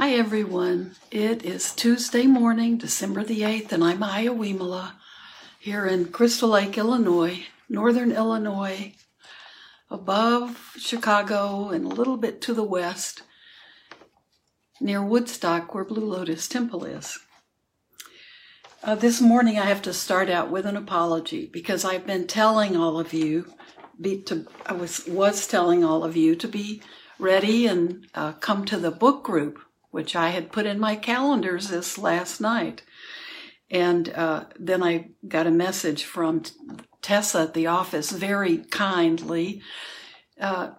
Hi, everyone. It is Tuesday morning, December the 8th, and I'm Aya Wimala here in Crystal Lake, Illinois, northern Illinois, above Chicago and a little bit to the west, near Woodstock, where Blue Lotus Temple is. Uh, this morning, I have to start out with an apology because I've been telling all of you, be, to, I was was telling all of you to be ready and uh, come to the book group which I had put in my calendars this last night. And uh, then I got a message from Tessa at the office very kindly uh,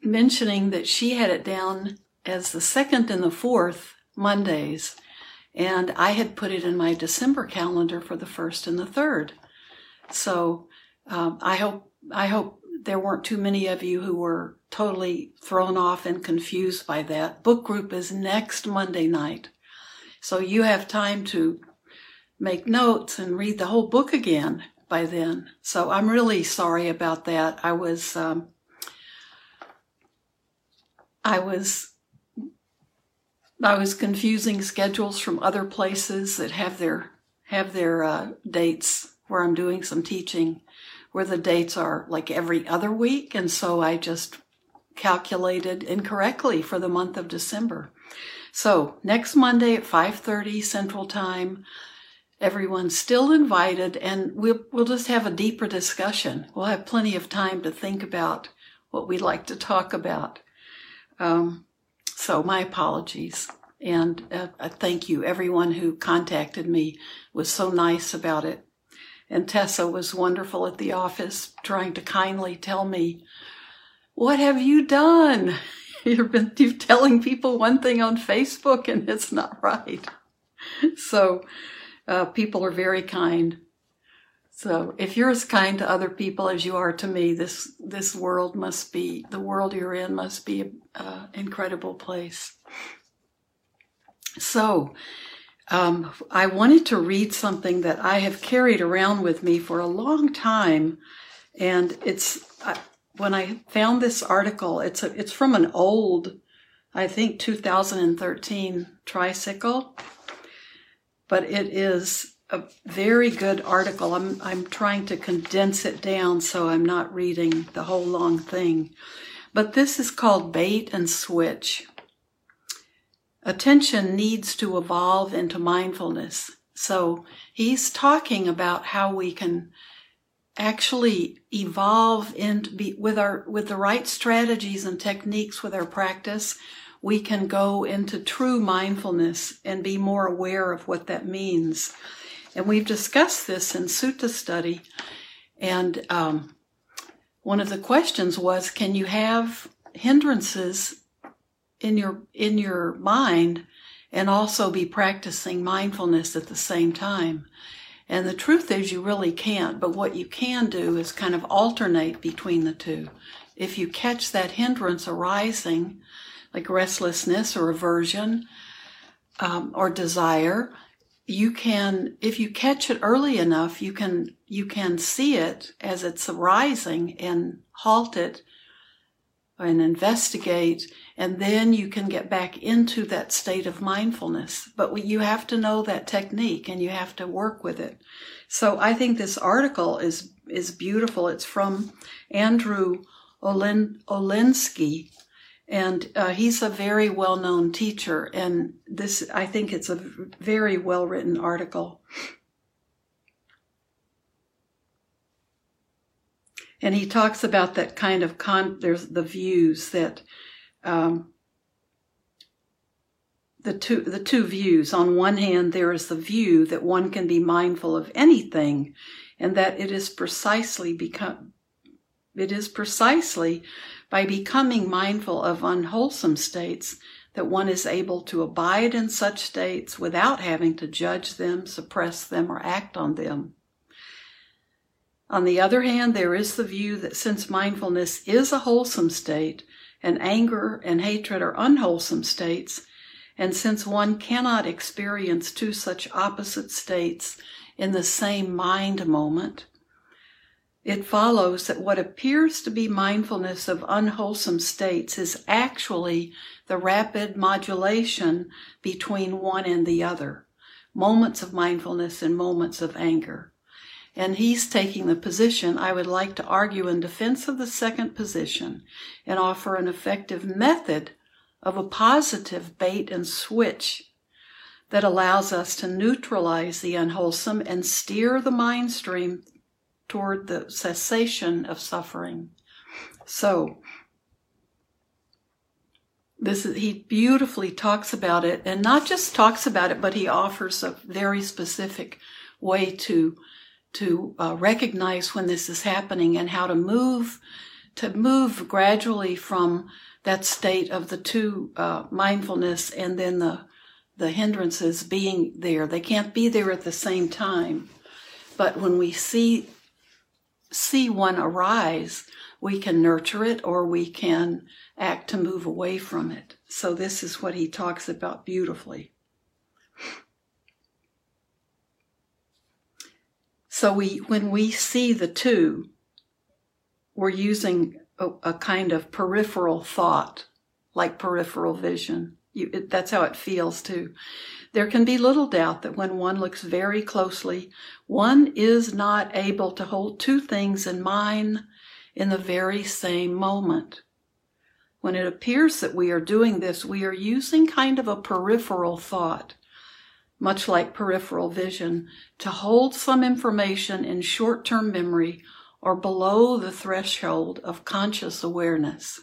mentioning that she had it down as the second and the fourth Mondays. And I had put it in my December calendar for the first and the third. So um, I hope I hope there weren't too many of you who were totally thrown off and confused by that. Book group is next Monday night. So you have time to make notes and read the whole book again by then. So I'm really sorry about that. I was, um, I was, I was confusing schedules from other places that have their have their uh, dates where I'm doing some teaching where the dates are like every other week. And so I just calculated incorrectly for the month of December. So next Monday at 5:30 Central Time, everyone's still invited and we'll we'll just have a deeper discussion. We'll have plenty of time to think about what we'd like to talk about. Um, so my apologies. And uh, thank you, everyone who contacted me was so nice about it. And Tessa was wonderful at the office, trying to kindly tell me, What have you done? You've been you're telling people one thing on Facebook and it's not right. So, uh, people are very kind. So, if you're as kind to other people as you are to me, this this world must be the world you're in must be an uh, incredible place. So, um, I wanted to read something that I have carried around with me for a long time, and it's I, when I found this article. It's a, it's from an old, I think 2013 tricycle, but it is a very good article. I'm I'm trying to condense it down so I'm not reading the whole long thing, but this is called bait and switch. Attention needs to evolve into mindfulness. So he's talking about how we can actually evolve and be with our with the right strategies and techniques with our practice we can go into true mindfulness and be more aware of what that means and we've discussed this in sutta study and um, one of the questions was can you have hindrances in your in your mind and also be practicing mindfulness at the same time. And the truth is you really can't, but what you can do is kind of alternate between the two. If you catch that hindrance arising, like restlessness or aversion um, or desire, you can, if you catch it early enough, you can you can see it as it's arising and halt it and investigate and then you can get back into that state of mindfulness. But you have to know that technique and you have to work with it. So I think this article is, is beautiful. It's from Andrew Olen, Olendzki. And uh, he's a very well known teacher. And this, I think it's a very well written article. And he talks about that kind of con, there's the views that um, the two the two views. On one hand, there is the view that one can be mindful of anything, and that it is precisely become it is precisely by becoming mindful of unwholesome states that one is able to abide in such states without having to judge them, suppress them, or act on them. On the other hand, there is the view that since mindfulness is a wholesome state, and anger and hatred are unwholesome states, and since one cannot experience two such opposite states in the same mind moment, it follows that what appears to be mindfulness of unwholesome states is actually the rapid modulation between one and the other, moments of mindfulness and moments of anger. And he's taking the position I would like to argue in defense of the second position and offer an effective method of a positive bait and switch that allows us to neutralize the unwholesome and steer the mind stream toward the cessation of suffering. So, this is, he beautifully talks about it and not just talks about it, but he offers a very specific way to to uh, recognize when this is happening and how to move to move gradually from that state of the two uh, mindfulness and then the the hindrances being there. They can't be there at the same time. But when we see see one arise, we can nurture it or we can act to move away from it. So this is what he talks about beautifully. So we, when we see the two, we're using a, a kind of peripheral thought, like peripheral vision. You, it, that's how it feels too. There can be little doubt that when one looks very closely, one is not able to hold two things in mind in the very same moment. When it appears that we are doing this, we are using kind of a peripheral thought, much like peripheral vision, to hold some information in short term memory or below the threshold of conscious awareness.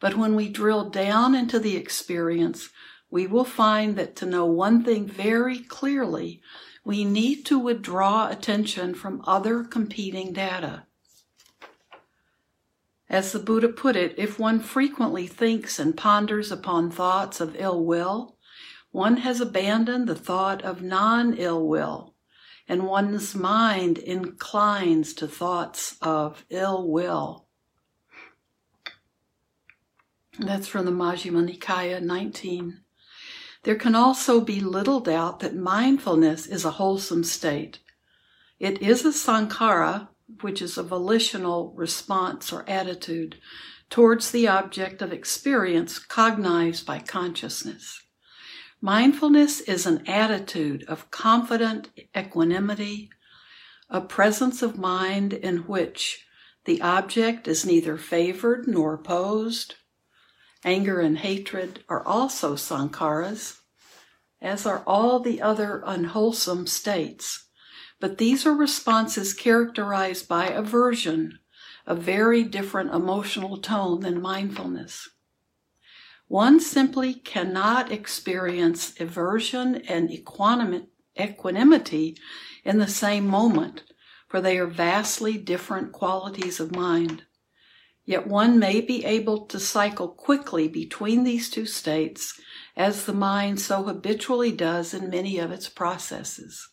But when we drill down into the experience, we will find that to know one thing very clearly, we need to withdraw attention from other competing data. As the Buddha put it, if one frequently thinks and ponders upon thoughts of ill will, one has abandoned the thought of non ill will, and one's mind inclines to thoughts of ill will. That's from the Majjhima Nikaya 19. There can also be little doubt that mindfulness is a wholesome state. It is a sankhara, which is a volitional response or attitude towards the object of experience cognized by consciousness. Mindfulness is an attitude of confident equanimity, a presence of mind in which the object is neither favored nor opposed, Anger and hatred are also sankharas, as are all the other unwholesome states. But these are responses characterized by aversion, a very different emotional tone than mindfulness. One simply cannot experience aversion and equanimity in the same moment, for they are vastly different qualities of mind. Yet one may be able to cycle quickly between these two states as the mind so habitually does in many of its processes.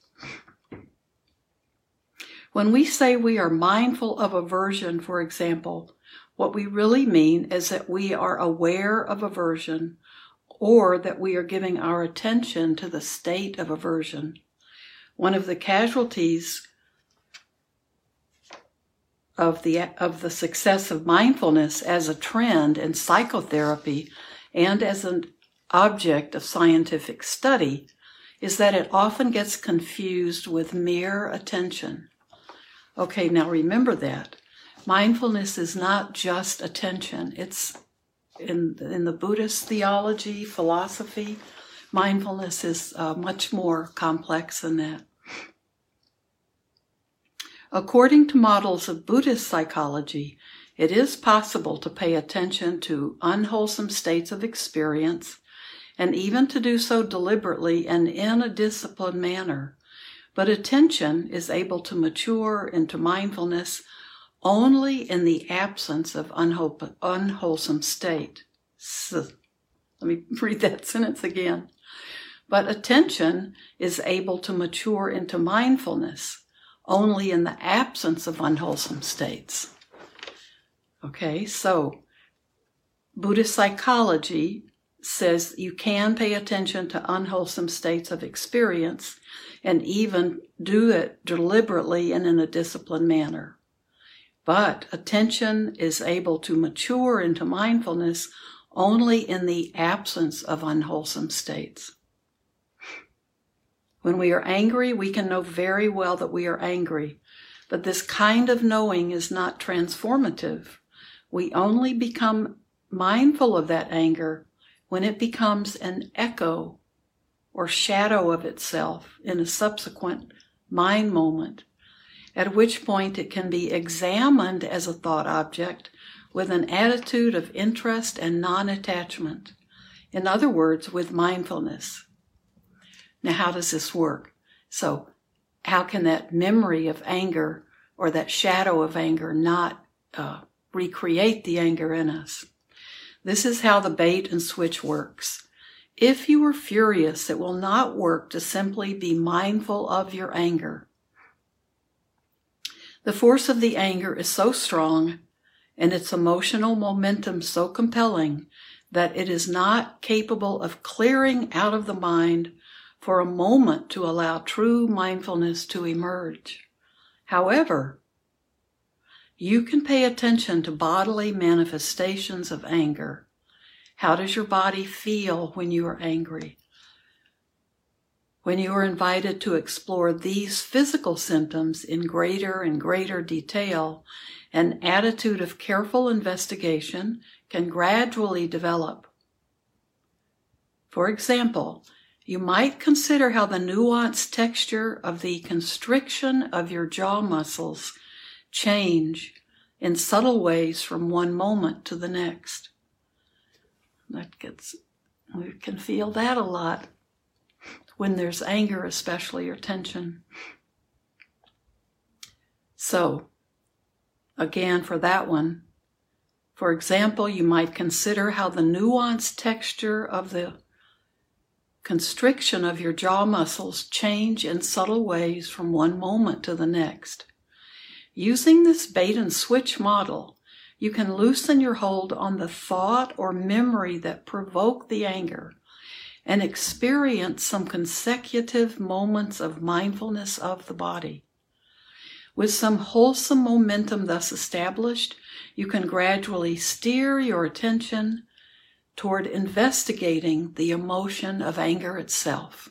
When we say we are mindful of aversion, for example, what we really mean is that we are aware of aversion or that we are giving our attention to the state of aversion. One of the casualties of the of the success of mindfulness as a trend in psychotherapy and as an object of scientific study is that it often gets confused with mere attention. Okay, now remember that. Mindfulness is not just attention. It's in in the Buddhist theology, philosophy, mindfulness is uh, much more complex than that. According to models of Buddhist psychology, it is possible to pay attention to unwholesome states of experience and even to do so deliberately and in a disciplined manner. But attention is able to mature into mindfulness only in the absence of unwholesome state. Let me read that sentence again. But attention is able to mature into mindfulness only in the absence of unwholesome states. Okay, so Buddhist psychology says you can pay attention to unwholesome states of experience and even do it deliberately and in a disciplined manner. But attention is able to mature into mindfulness only in the absence of unwholesome states. When we are angry, we can know very well that we are angry, but this kind of knowing is not transformative. We only become mindful of that anger when it becomes an echo or shadow of itself in a subsequent mind moment, at which point it can be examined as a thought object with an attitude of interest and non attachment. In other words, with mindfulness. Now, how does this work? So, how can that memory of anger or that shadow of anger not uh, recreate the anger in us? This is how the bait and switch works. If you are furious, it will not work to simply be mindful of your anger. The force of the anger is so strong and its emotional momentum so compelling that it is not capable of clearing out of the mind for a moment to allow true mindfulness to emerge. However, you can pay attention to bodily manifestations of anger. How does your body feel when you are angry? When you are invited to explore these physical symptoms in greater and greater detail, an attitude of careful investigation can gradually develop. For example, you might consider how the nuanced texture of the constriction of your jaw muscles change in subtle ways from one moment to the next. That gets, we can feel that a lot when there's anger, especially, or tension. So, again, for that one, for example, you might consider how the nuanced texture of the constriction of your jaw muscles change in subtle ways from one moment to the next. Using this bait and switch model, you can loosen your hold on the thought or memory that provoked the anger and experience some consecutive moments of mindfulness of the body. With some wholesome momentum thus established, you can gradually steer your attention toward investigating the emotion of anger itself.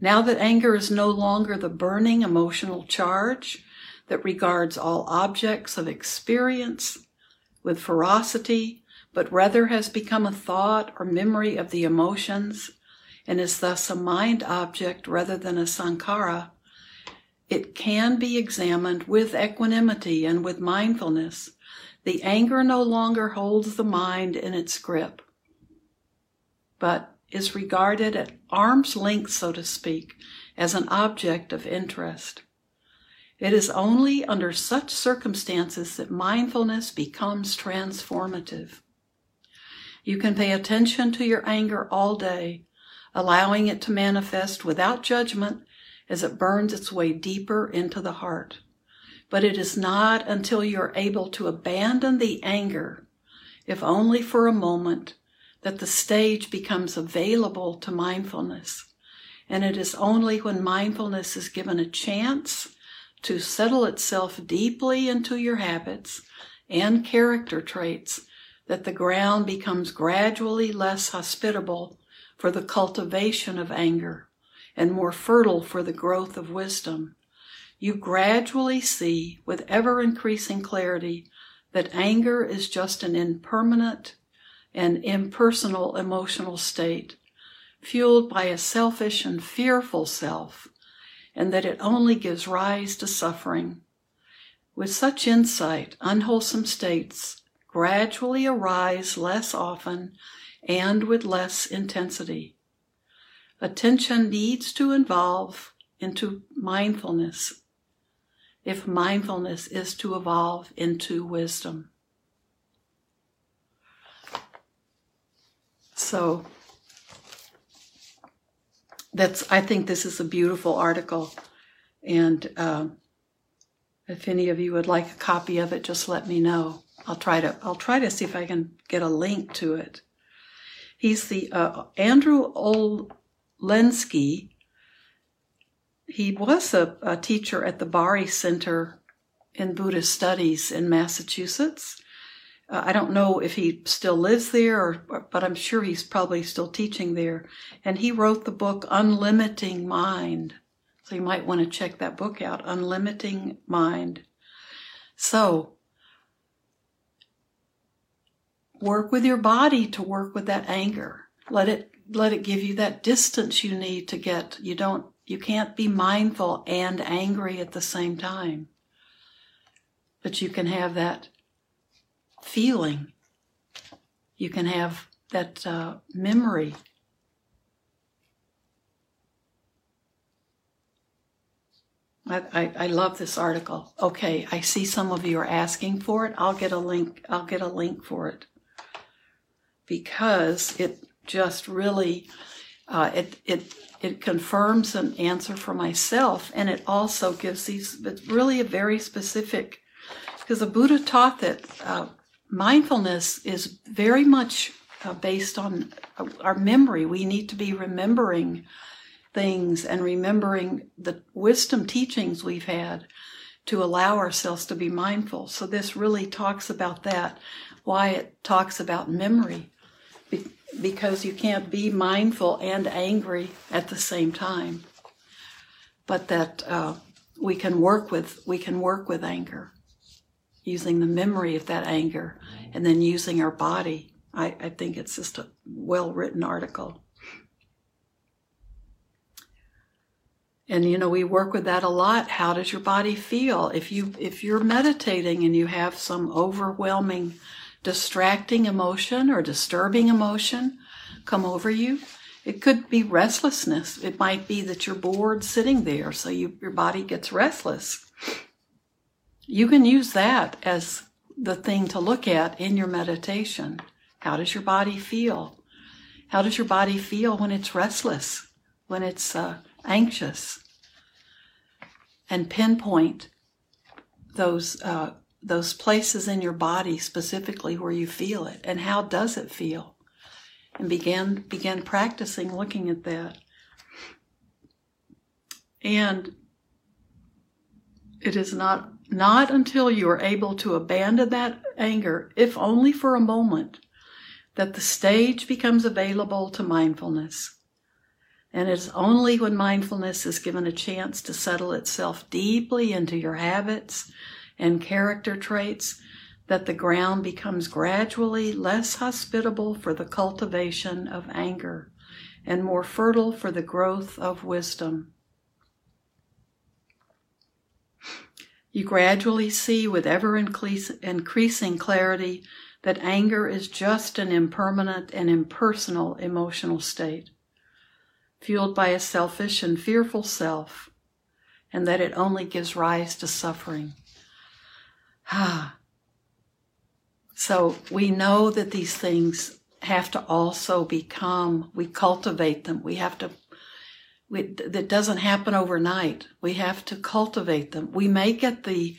Now that anger is no longer the burning emotional charge that regards all objects of experience with ferocity, but rather has become a thought or memory of the emotions and is thus a mind object rather than a sankhara, it can be examined with equanimity and with mindfulness the anger no longer holds the mind in its grip, but is regarded at arm's length, so to speak, as an object of interest. It is only under such circumstances that mindfulness becomes transformative. You can pay attention to your anger all day, allowing it to manifest without judgment as it burns its way deeper into the heart. But it is not until you're able to abandon the anger, if only for a moment, that the stage becomes available to mindfulness. And it is only when mindfulness is given a chance to settle itself deeply into your habits and character traits that the ground becomes gradually less hospitable for the cultivation of anger and more fertile for the growth of wisdom you gradually see with ever increasing clarity that anger is just an impermanent and impersonal emotional state, fueled by a selfish and fearful self, and that it only gives rise to suffering. With such insight, unwholesome states gradually arise less often and with less intensity. Attention needs to evolve into mindfulness if mindfulness is to evolve into wisdom. So that's I think this is a beautiful article, and uh, if any of you would like a copy of it, just let me know. I'll try to I'll try to see if I can get a link to it. He's the uh, Andrew Olendzki he was a, a teacher at the Barre Center in Buddhist studies in Massachusetts. Uh, I don't know if he still lives there, or, but I'm sure he's probably still teaching there. And he wrote the book Unlimiting Mind. So you might want to check that book out, Unlimiting Mind. So, work with your body to work with that anger. Let it let it give you that distance you need to get. You don't you can't be mindful and angry at the same time. But you can have that feeling. You can have that uh, memory. I, I, I love this article. Okay, I see some of you are asking for it. I'll get a link. I'll get a link for it because it just really uh, it it it confirms an answer for myself, and it also gives these. It's really a very specific because the Buddha taught that uh, mindfulness is very much uh, based on uh, our memory. We need to be remembering things and remembering the wisdom teachings we've had to allow ourselves to be mindful. So this really talks about that, why it talks about memory, because you can't be mindful and angry at the same time. But that uh, we can work with we can work with anger using the memory of that anger and then using our body. I, I think it's just a well written article. And you know, we work with that a lot. How does your body feel? If you if you're meditating and you have some overwhelming distracting emotion or disturbing emotion come over you, it could be restlessness. It might be that you're bored sitting there, so you, your body gets restless you can use that as the thing to look at in your meditation. How does your body feel? How does your body feel when it's restless, when it's uh, anxious? And pinpoint those uh, those places in your body specifically where you feel it, and how does it feel? And begin begin practicing looking at that. And it is not not until you are able to abandon that anger, if only for a moment, that the stage becomes available to mindfulness. And it is only when mindfulness is given a chance to settle itself deeply into your habits and character traits that the ground becomes gradually less hospitable for the cultivation of anger and more fertile for the growth of wisdom. You gradually see with ever increasing clarity that anger is just an impermanent and impersonal emotional state, fueled by a selfish and fearful self, and that it only gives rise to suffering. Ah. So we know that these things have to also become, we cultivate them. We have to we, that doesn't happen overnight. We have to cultivate them. We may get the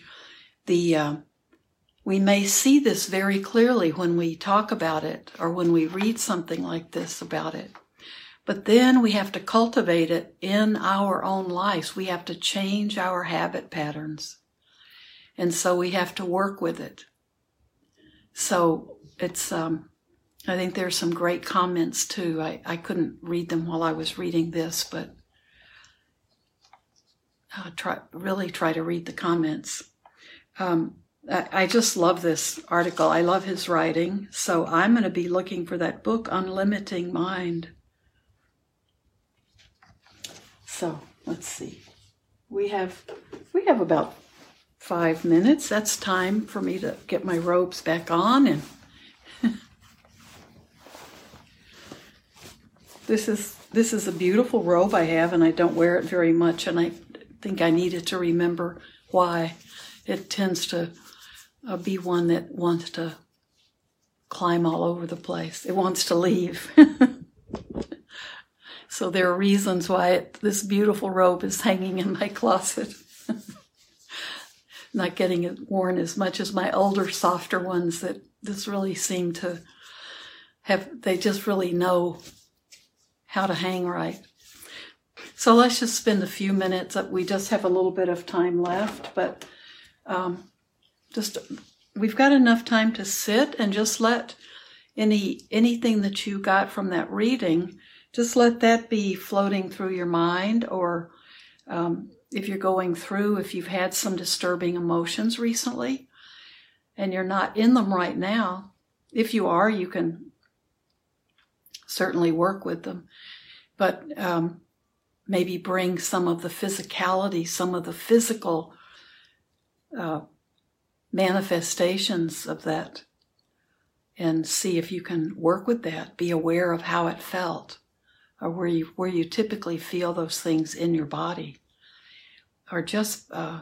the uh, we may see this very clearly when we talk about it or when we read something like this about it. But then we have to cultivate it in our own lives. We have to change our habit patterns. And so we have to work with it. So it's, um, I think there's some great comments too. I, I couldn't read them while I was reading this, but uh, try really try to read the comments. Um, I, I just love this article. I love his writing, so I'm going to be looking for that book, Unlimiting Mind. So let's see. We have we have about five minutes. That's time for me to get my robes back on and. this is this is a beautiful robe I have, and I don't wear it very much, and I think I needed to remember why it tends to uh, be one that wants to climb all over the place. It wants to leave. so there are reasons why it, this beautiful robe is hanging in my closet. Not getting it worn as much as my older, softer ones that just really seem to have, they just really know how to hang right. So let's just spend a few minutes. We just have a little bit of time left, but um, just we've got enough time to sit and just let any anything that you got from that reading just let that be floating through your mind or um, if you're going through if you've had some disturbing emotions recently and you're not in them right now if you are you can certainly work with them but um, maybe bring some of the physicality some of the physical uh, manifestations of that and see if you can work with that. Be aware of how it felt or where you, where you typically feel those things in your body. Or just uh,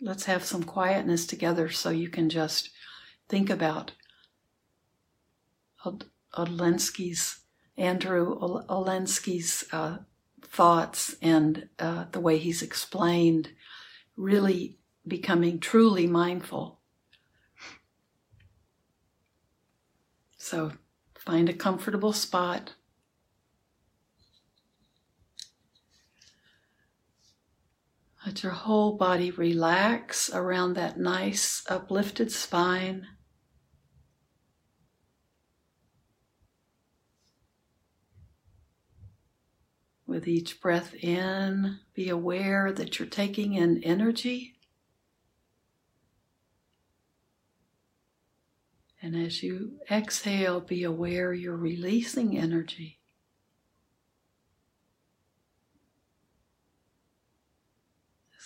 let's have some quietness together so you can just think about Olendzki's, Andrew Olendzki's uh, thoughts and uh, the way he's explained really becoming truly mindful. So find a comfortable spot. Let your whole body relax around that nice uplifted spine. With each breath in, be aware that you're taking in energy. And as you exhale, be aware you're releasing energy.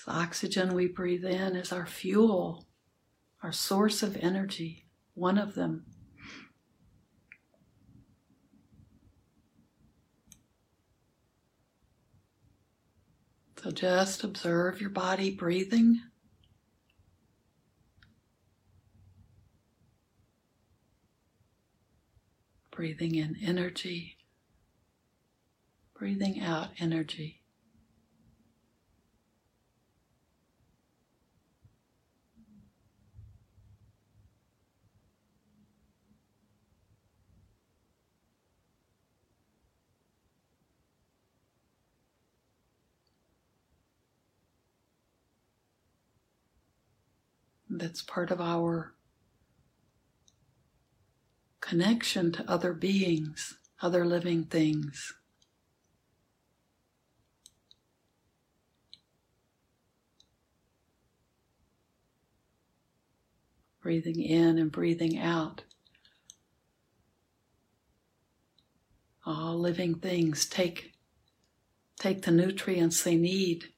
Oxygen we breathe in is our fuel, our source of energy, one of them. So just observe your body breathing. breathing in energy, breathing out energy. That's part of our connection to other beings, other living things. Breathing in and breathing out. All living things take, take the nutrients they need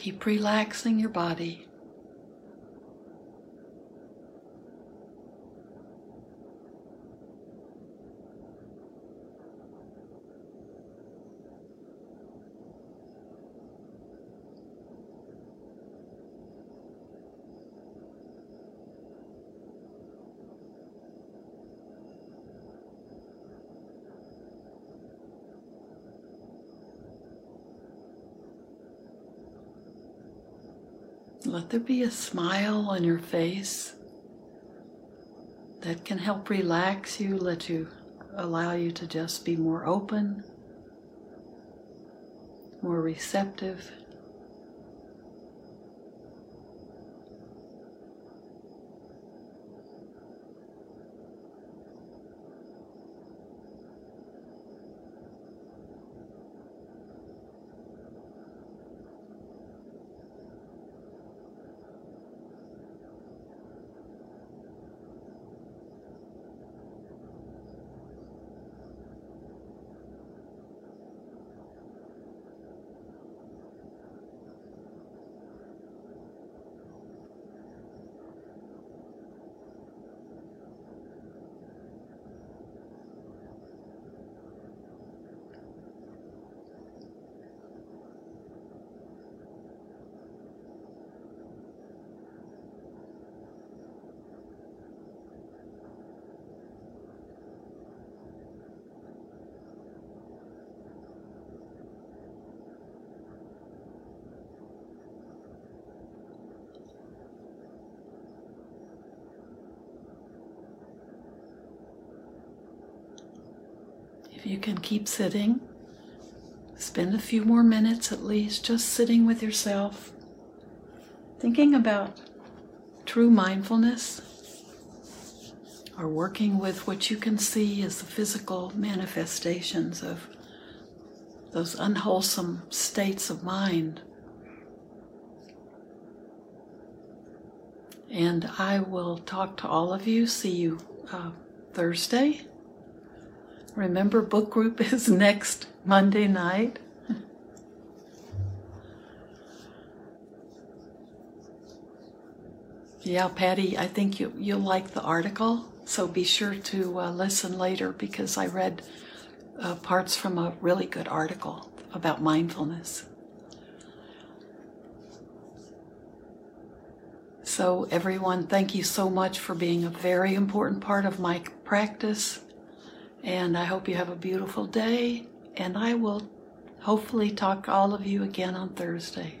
Keep relaxing your body. Let there be a smile on your face that can help relax you, let you allow you to just be more open, more receptive. If you can keep sitting, spend a few more minutes at least just sitting with yourself, thinking about true mindfulness or working with what you can see as the physical manifestations of those unwholesome states of mind. And I will talk to all of you. See you uh, Thursday. Remember, book group is next Monday night. Yeah, Patty, I think you, you'll like the article, so be sure to uh, listen later because I read uh, parts from a really good article about mindfulness. So, everyone, thank you so much for being a very important part of my practice. And I hope you have a beautiful day. And I will hopefully talk to all of you again on Thursday.